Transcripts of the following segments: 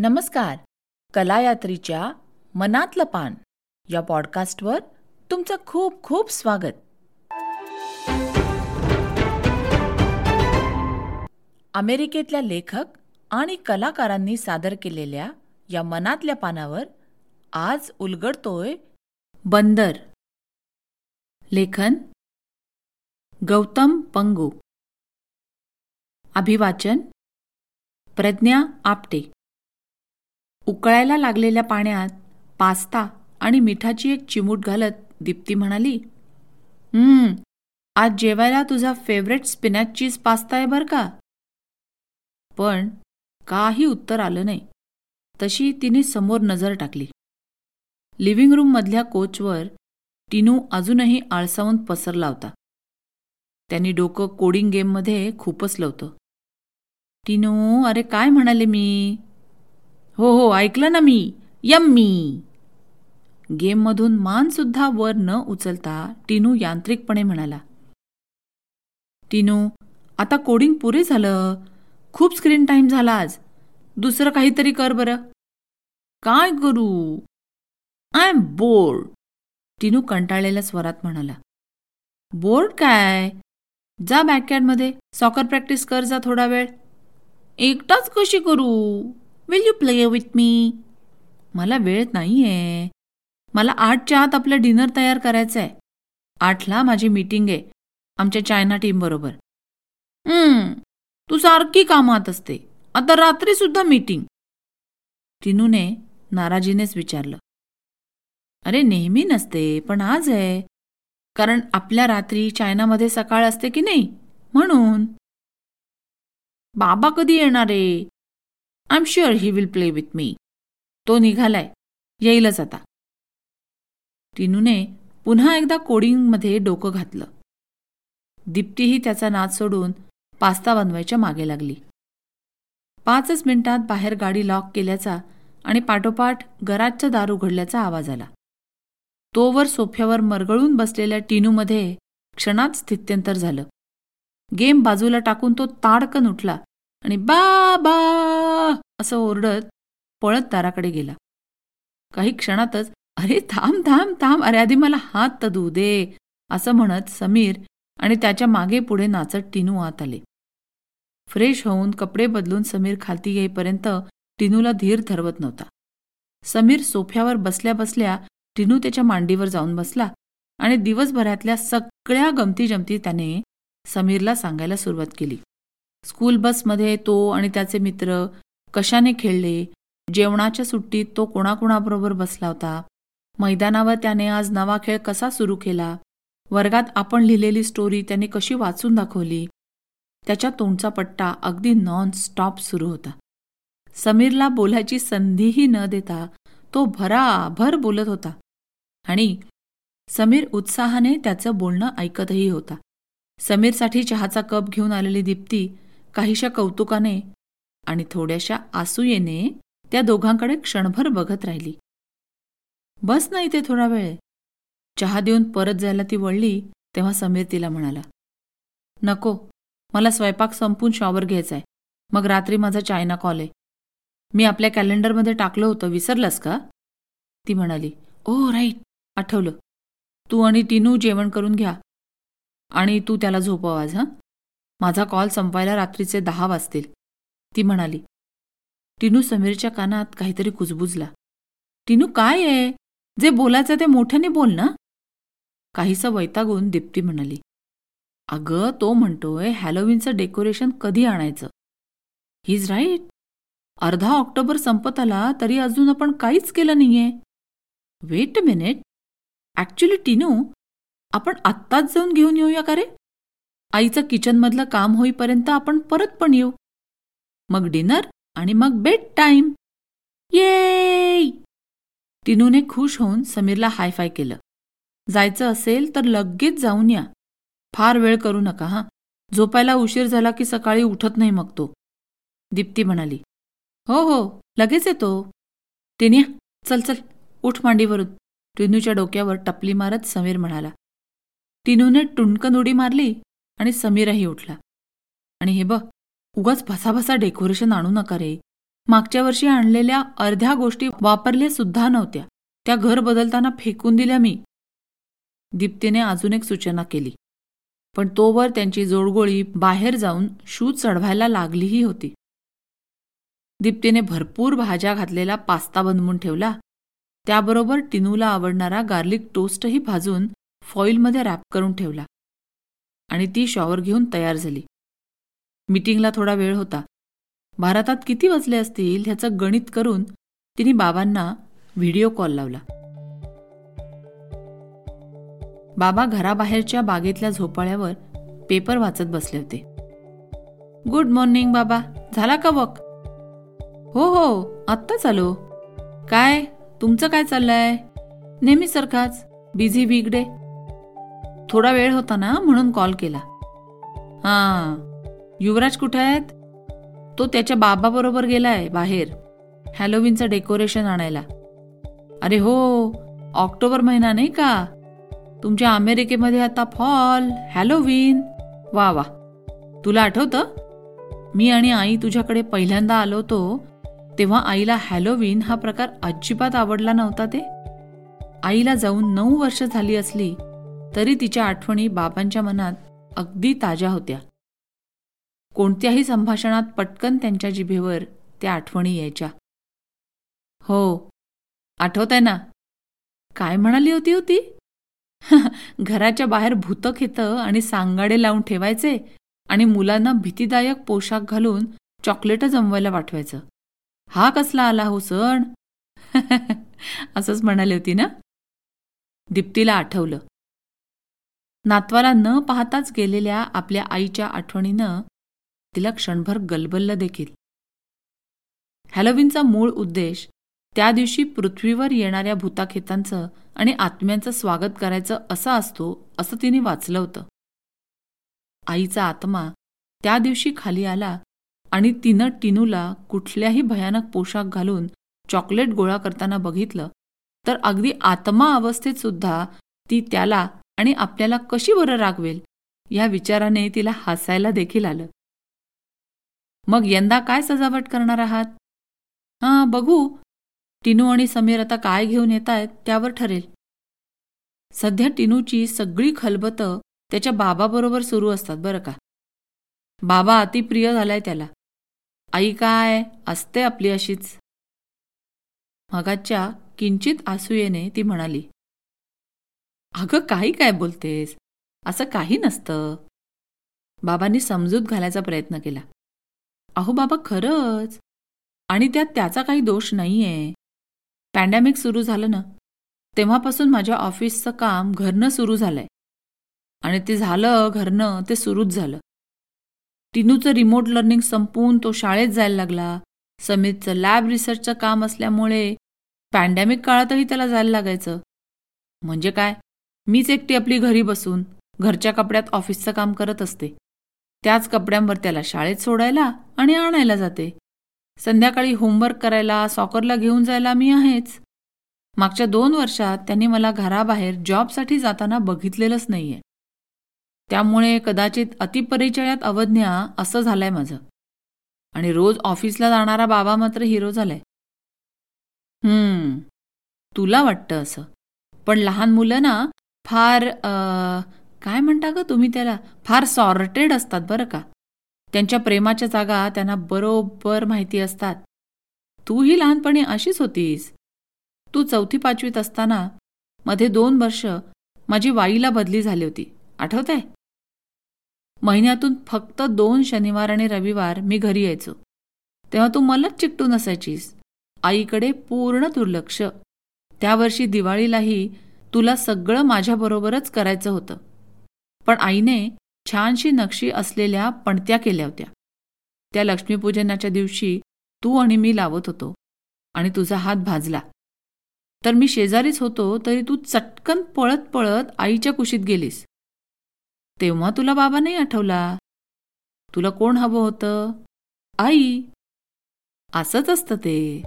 नमस्कार. कलायात्रीच्या मनातलं पान या पॉडकास्टवर तुमचं खूप खूप स्वागत. अमेरिकेतल्या लेखक आणि कलाकारांनी सादर केलेल्या या मनातल्या पानावर आज उलगडतोय बंदर. लेखन गौतम पंगू. अभिवाचन प्रज्ञा आपटे. उकळायला लागलेल्या पाण्यात पास्ता आणि मिठाची एक चिमूट घालत दीप्ती म्हणाली हम्म आज जेवायला तुझा फेवरेट स्पिनॅच चीज पास्ता आहे बरं का? पण काही उत्तर आलं नाही. तशी तिने समोर नजर टाकली. लिव्हिंग रूममधल्या कोचवर टिनू अजूनही आळसावून पसरला होता. त्यांनी डोकं कोडिंग गेममध्ये खूपच होतं टिनू अरे काय म्हणाले मी? हो हो ऐकलं ना मी. यम्मी. गेममधून मानसुद्धा वर न उचलता टिनू यांत्रिकपणे म्हणाला. टिनू आता कोडिंग पुरे झालं. खूप स्क्रीन टाईम झाला आज. दुसरं काहीतरी कर बरं. काय करू? आय एम बोर्ड टिनू कंटाळलेल्या स्वरात म्हणाला. बोर्ड काय? जा बॅकयार्डमध्ये सॉकर प्रॅक्टिस कर जा थोडा वेळ. एकटाच कशी करू? Will you play with me मला वेळ नाही आहे मला आठच्या आत आपलं डिनर तयार करायचं आहे आठला माझी मीटिंग आहे. आमच्या चायना टीमबरोबर तू सारखी कामात असते. आता रात्रीसुद्धा मीटिंग तिनूने नाराजीनेच विचारलं. अरे नेहमी नसते पण आज आहे. कारण आपल्या रात्री चायनामध्ये सकाळ असते की नाही? म्हणून. बाबा कधी येणार आहे? I am sure he will play with me तो निघालाय. येईलच आता. टिनूने पुन्हा एकदा कोडिंगमध्ये डोकं घातलं. दीप्तीही त्याचा नाद सोडून पास्ता बनवायच्या मागे लागली. पाचच मिनिटात बाहेर गाडी लॉक केल्याचा आणि पाठोपाठ गराजचा दार उघडल्याचा आवाज आला. तोवर सोफ्यावर मरगळून बसलेल्या टिनूमध्ये क्षणात स्थित्यंतर झालं. गेम बाजूला टाकून तो ताडकन उठला आणि बा बा असं ओरडत पळत दाराकडे गेला. काही क्षणातच अरे थांब थांब थांब अरे आधी मला हात तदू दे असं म्हणत समीर आणि त्याच्यामागे पुढे नाचत टिनू आत आले. फ्रेश होऊन कपडे बदलून समीर खालती येईपर्यंत टिनूला धीर धरवत नव्हता. समीर सोफ्यावर बसल्या बसल्या टिनू त्याच्या मांडीवर जाऊन बसला आणि दिवसभरातल्या सगळ्या गमती जमती त्याने समीरला सांगायला सुरुवात केली. स्कूल बसमध्ये तो आणि त्याचे मित्र कशाने खेळले? जेवणाच्या सुट्टीत तो कोणाकोणाबरोबर बसला होता? मैदानावर त्याने आज नवा खेळ कसा सुरू केला? वर्गात आपण लिहिलेली स्टोरी त्याने कशी वाचून दाखवली? त्याच्या तोंडचा पट्टा अगदी नॉन स्टॉप सुरू होता. समीरला बोलायची संधीही न देता तो भराभर बोलत होता. आणि समीर उत्साहाने त्याचं बोलणं ऐकतही होता. समीरसाठी चहाचा कप घेऊन आलेली दीप्ती काहीशा कौतुकाने आणि थोड्याशा आसूयेने त्या दोघांकडे क्षणभर बघत राहिली. बस ना इथे थोडा वेळ. चहा देऊन परत जायला ती वळली तेव्हा समीर तिला म्हणाला नको मला स्वयंपाक संपून शॉवर घ्यायचा आहे मग रात्री माझा चायना कॉल आहे. मी आपल्या कॅलेंडरमध्ये टाकलं होतं विसरलंस का? ती म्हणाली ओ राईट आठवलं. तू आणि टिनू जेवण करून घ्या. आणि तू त्याला झोपव आज हां. माझा कॉल संपायला रात्रीचे दहा वाजतील. ती म्हणाली टिनू समीरच्या कानात काहीतरी कुजबुजला. टिनू काय आहे? जे बोलायचं ते मोठ्याने बोल ना. काहीसा वैतागून दीप्ती म्हणाली अगं तो म्हणतोय हॅलोविनचं डेकोरेशन कधी आणायचं? हीज राईट अर्धा ऑक्टोबर संपत आला तरी अजून आपण काहीच केलं नाहीये. Wait a minute actually Tinu आपण आत्ताच जाऊन घेऊन येऊया का रे? आईचं किचनमधलं काम होईपर्यंत आपण परत पण येऊ. मग डिनर आणि मग बेड टाईम ये टिनूने खुश होऊन समीरला हायफाय केलं. जायचं असेल तर लगेच जाऊन या. फार वेळ करू नका हां. झोपायला उशीर झाला की सकाळी उठत नाही मग तो. दीप्ती म्हणाली हो हो लगेच येतो. टिनिया चल चल उठ मांडीवरून. टिनूच्या डोक्यावर टपली मारत समीर म्हणाला. टिनूने टुणकन उडी मारली आणि समीरही उठला. आणि हे बघ उगाच भसाभसा डेकोरेशन आणू नका रे. मागच्या वर्षी आणलेल्या अर्ध्या गोष्टी वापरल्या सुद्धा नव्हत्या. त्या घर बदलताना फेकून दिल्या मी. दीप्तीने अजून एक सूचना केली. पण तोवर त्यांची जोडगोळी बाहेर जाऊन शूज चढवायला लागलीही होती. दीप्तीने भरपूर भाज्या घातलेला पास्ता बनवून ठेवला. त्याबरोबर टिनूला आवडणारा गार्लिक टोस्टही भाजून फॉईलमध्ये रॅप करून ठेवला. आणि ती शॉवर घेऊन तयार झाली. मीटिंगला थोडा वेळ होता. भारतात किती वाजले असतील ह्याचं गणित करून तिने बाबांना व्हिडिओ कॉल लावला. बाबा घराबाहेरच्या बागेतल्या झोपाळ्यावर पेपर वाचत बसले होते. गुड मॉर्निंग बाबा. झाला का वक? हो हो. आत्ताच आलो. काय? तुमचं काय चाललंय? नेहमीसारखाच. बिझी वीकडे थोडा वेळ होता ना म्हणून कॉल केला. हां. युवराज कुठे आहेत? तो त्याच्या बाबाबरोबर गेलाय बाहेर. हॅलोविनचं डेकोरेशन आणायला. अरे हो ऑक्टोबर महिना नाही का? तुमच्या अमेरिकेमध्ये आता फॉल हॅलोविन वा वा. तुला आठवतं? मी आणि आई तुझ्याकडे पहिल्यांदा आलो होतो तेव्हा आईला हॅलोविन हा प्रकार अजिबात आवडला नव्हता ते. आईला जाऊन नऊ वर्ष झाली असली तरी तिच्या आठवणी बाबांच्या मनात अगदी ताज्या होत्या. कोणत्याही संभाषणात पटकन त्यांच्या जिभेवर त्या आठवणी यायच्या. हो आठवत आहे ना. काय म्हणाली होती होती घराच्या बाहेर भूतक येतं आणि सांगाडे लावून ठेवायचे आणि मुलांना भीतीदायक पोशाख घालून चॉकलेट जमवायला पाठवायचं हा कसला आला हो सण? असंच म्हणाली होती ना? दीप्तीला आठवलं. नातवाला न पाहताच गेलेल्या आपल्या आईच्या आठवणीनं तिला क्षणभर गलबललं देखील. हॅलोविनचा मूळ उद्देश त्या दिवशी पृथ्वीवर येणाऱ्या भूताखेतांचं आणि आत्म्यांचं स्वागत करायचं असा असतो असं तिने वाचलं होतं. आईचा आत्मा त्या दिवशी खाली आला आणि तिनं टिनूला कुठल्याही भयानक पोशाख घालून चॉकलेट गोळा करताना बघितलं तर अगदी आत्मा अवस्थेत सुद्धा ती त्याला आणि आपल्याला कशी बरं रागवेल या विचाराने तिला हसायला देखील आलं. मग यंदा काय सजावट करणार आहात? हां बघू. टिनू आणि समीर आता काय घेऊन येत आहेत त्यावर ठरेल. सध्या टिनूची सगळी खलबतं त्याच्या बाबाबरोबर सुरू असतात बरं का. बाबा अतिप्रिय झालाय त्याला. आई काय? असते आपली अशीच. मगाच्या किंचित आसूयेने ती म्हणाली अगं काही काय बोलतेस? असं काही नसतं. बाबांनी समजूत घालायचा प्रयत्न केला. अहो बाबा खरंच. आणि त्यात त्याचा काही दोष नाहीये. पॅन्डेमिक सुरू झालं ना तेव्हापासून माझ्या ऑफिसचं काम घरनं सुरू झालंय. आणि ते झालं घरनं ते सुरूच झालं. टिनूचं रिमोट लर्निंग संपवून तो शाळेत जायला लागला. समितचं लॅब रिसर्चचं काम असल्यामुळे पॅन्डेमिक काळातही त्याला जायला लागायचं. म्हणजे काय? मीच एकटी आपली घरी बसून घरच्या कपड्यात ऑफिसचं काम करत असते. त्याच कपड्यांवर त्याला शाळेत सोडायला आणि आणायला जाते. संध्याकाळी होमवर्क करायला सॉकरला घेऊन जायला मी आहेच. मागच्या दोन वर्षात त्यांनी मला घराबाहेर जॉबसाठी जाताना बघितलेलंच नाहीये. त्यामुळे कदाचित अतिपरिचयात अवज्ञा असं झालंय माझं. आणि रोज ऑफिसला जाणारा बाबा मात्र हिरो झालाय. हम्म तुला वाटतं असं. पण लहान मुलं ना फार काय म्हणता ग तुम्ही त्याला? फार सॉर्टेड असतात बरं का. त्यांच्या प्रेमाच्या जागा त्यांना बरोबर माहिती असतात. तूही लहानपणी अशीच होतीस. तू चौथी पाचवीत असताना मध्ये दोन वर्ष माझी वाईला बदली झाली होती. आठवत आहे महिन्यातून फक्त दोन शनिवार आणि रविवार मी घरी यायचो. तेव्हा तू मलाच चिकटून असायचीस आईकडे पूर्ण दुर्लक्ष. त्या वर्षी दिवाळीलाही तुला सगळं माझ्याबरोबरच करायचं होतं. पण आईने छानशी नक्षी असलेल्या पणत्या केल्या होत्या. त्या लक्ष्मीपूजनाच्या दिवशी तू आणि मी लावत होतो आणि तुझा हात भाजला. तर मी शेजारीच होतो तरी तू चटकन पळत पळत आईच्या कुशीत गेलीस. तेव्हा तुला बाबा नाही आठवला? तुला कोण हवं होतं? आई? असंच असतं ते.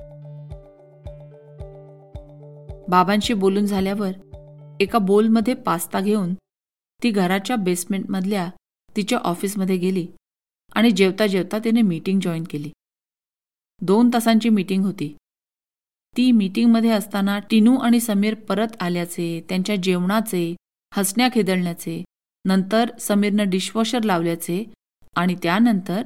बाबांशी बोलून झाल्यावर एका बोलमध्ये पास्ता घेऊन ती घराच्या बेसमेंटमधल्या तिच्या ऑफिसमध्ये गेली आणि जेवता जेवता तिने मीटिंग जॉईन केली. दोन तासांची मीटिंग होती. ती मीटिंगमध्ये असताना टिनू आणि समीर परत आल्याचे त्यांच्या जेवणाचे हसण्या खेदळण्याचे नंतर समीरनं डिशवॉशर लावल्याचे आणि त्यानंतर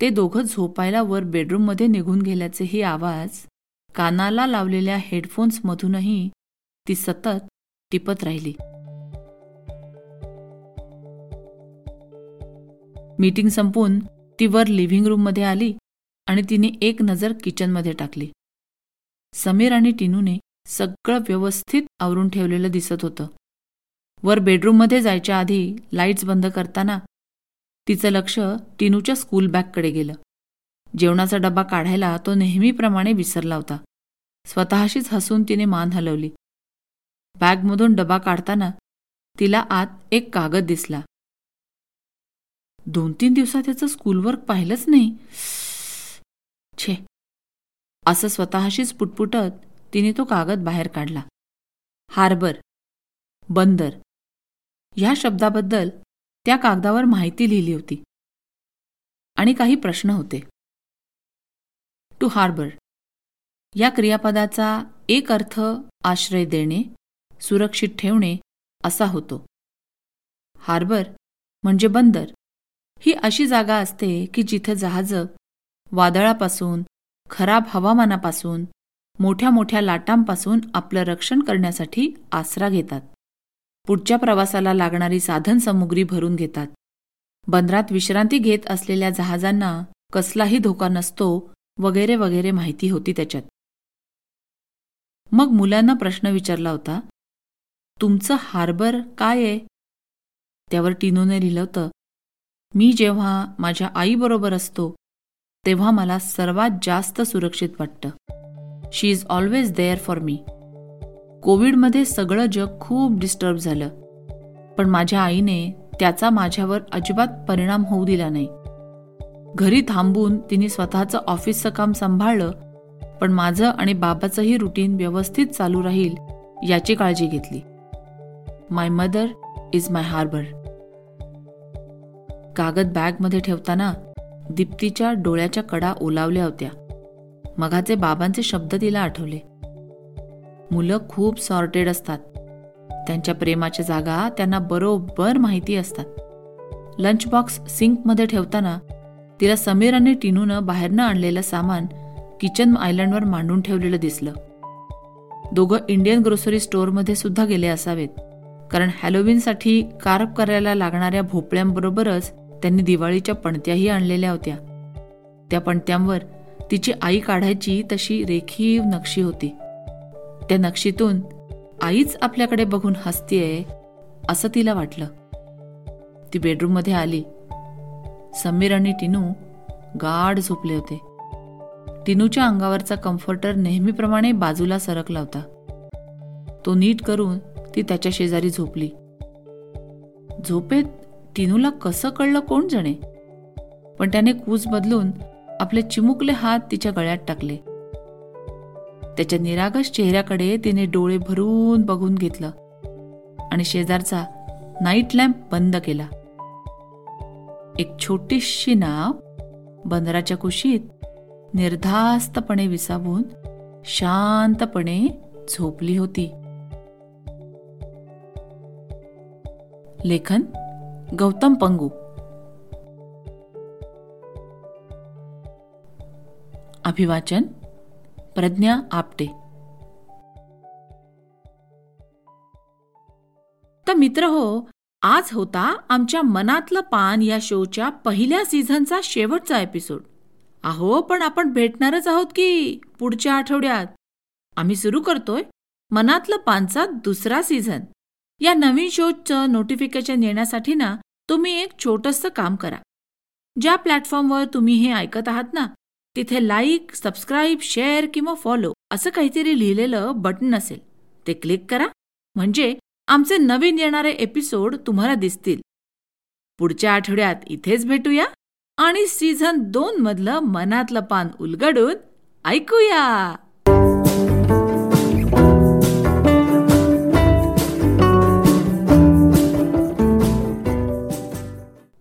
ते दोघं झोपायला वर बेडरूममध्ये निघून गेल्याचेही आवाज कानाला लावलेल्या हेडफोन्समधूनही ती सतत टिपत राहिली. मीटिंग संपून ती वर लिव्हिंग रूममध्ये आली आणि तिने एक नजर किचनमध्ये टाकली. समीर आणि टिनूने सगळं व्यवस्थित आवरून ठेवलेलं दिसत होतं. वर बेडरूममध्ये जायच्या आधी लाईट्स बंद करताना तिचं लक्ष टिनूच्या स्कूल बॅगकडे गेलं. जेवणाचा डबा काढायला तो नेहमीप्रमाणे विसरला होता. स्वतःशीच हसून तिने मान हलवली. बॅगमधून डबा काढताना तिला आत एक कागद दिसला. दोन तीन दिवसात त्याचं स्कूलवर्क पाहिलंच नाही. छे. असं स्वतःशीच पुटपुटत तिने तो कागद बाहेर काढला. हार्बर. बंदर. ह्या शब्दाबद्दल त्या कागदावर माहिती लिहिली होती. आणि काही प्रश्न होते. टू हार्बर या क्रियापदाचा एक अर्थ आश्रय देणे सुरक्षित ठेवणे असा होतो. हार्बर म्हणजे बंदर. ही अशी जागा असते की जिथं जहाजं वादळापासून खराब हवामानापासून मोठ्या मोठ्या लाटांपासून आपलं रक्षण करण्यासाठी आसरा घेतात. पुढच्या प्रवासाला लागणारी साधनसामुग्री भरून घेतात. बंदरात विश्रांती घेत असलेल्या जहाजांना कसलाही धोका नसतो वगैरे वगैरे माहिती होती त्याच्यात. मग मुलांना प्रश्न विचारला होता तुमचं हार्बर काय आहे? त्यावर टिनूने लिहिलं होतं मी जेव्हा माझ्या आईबरोबर असतो तेव्हा मला सर्वात जास्त सुरक्षित वाटतं. She is always there for me कोविडमध्ये सगळं जग खूप डिस्टर्ब झालं. पण माझ्या आईने त्याचा माझ्यावर अजिबात परिणाम होऊ दिला नाही. घरी थांबून तिने स्वतःचं ऑफिसचं काम सांभाळलं पण माझं आणि बाबाचंही रुटीन व्यवस्थित चालू राहील याची काळजी घेतली. My mother is my harbour कागद बॅगमध्ये ठेवताना दीप्तीच्या डोळ्याच्या कडा ओलावल्या होत्या. मघाचे बाबांचे शब्द तिला आठवले. मुलं खूप सॉर्टेड असतात. त्यांच्या प्रेमाच्या जागा त्यांना बरोबर माहिती असतात. लंच बॉक्स सिंकमध्ये ठेवताना तिला समीर आणि टिनूनं बाहेरनं आणलेलं सामान किचन आयलंडवर मांडून ठेवलेलं दिसलं. दोघं इंडियन ग्रोसरी स्टोअरमध्ये सुद्धा गेले असावेत. कारण हॅलोविनसाठी कार्प करायला लागणाऱ्या भोपळ्यांबरोबरच त्यांनी दिवाळीच्या पणत्याही आणलेल्या होत्या. त्या पणत्यांवर तिची आई काढायची तशी रेखीव नक्षी होती. त्या नक्षीतून आईच आपल्याकडे बघून हसतीये असं तिला वाटलं. ती बेडरूममध्ये आली. समीर आणि टिनू गाढ झोपले होते. टिनूच्या अंगावरचा कम्फर्टर नेहमीप्रमाणे बाजूला सरकला होता. तो नीट करून ती त्याच्या शेजारी झोपली. झोपेत तिनूला कसं कळलं कोण जणे? पण त्याने कूस बदलून आपले चिमुकले हात तिच्या गळ्यात टाकले. त्याच्या निरागस चेहऱ्याकडे तिने डोळे भरून बघून घेतलं आणि शेजारचा नाईट लॅम्प बंद केला. एक छोटीशी नाव बंदराच्या कुशीत निर्धास्तपणे विसावून शांतपणे झोपली होती. लेखन गौतम पंगू. अभिवाचन प्रज्ञा आपटे. तर मित्र हो आज होता आमच्या मनातलं पान या शोच्या पहिल्या सीझनचा शेवटचा एपिसोड अहो पण आपण भेटणारच आहोत की पुढच्या आठवड्यात? आम्ही सुरू करतोय मनातलं पानचा दुसरा सीझन या नवीन शोचं नोटिफिकेशन येण्यासाठी ना तुम्ही एक छोटंसं काम करा. ज्या प्लॅटफॉर्मवर तुम्ही हे ऐकत आहात ना तिथे लाईक सबस्क्राईब शेअर किंवा फॉलो असं काहीतरी लिहिलेलं बटन असेल ते क्लिक करा. म्हणजे आमचे नवीन येणारे एपिसोड तुम्हाला दिसतील. पुढच्या आठवड्यात इथेच भेटूया आणि सीझन दोन मधलं मनातलं पान उलगडून ऐकूया.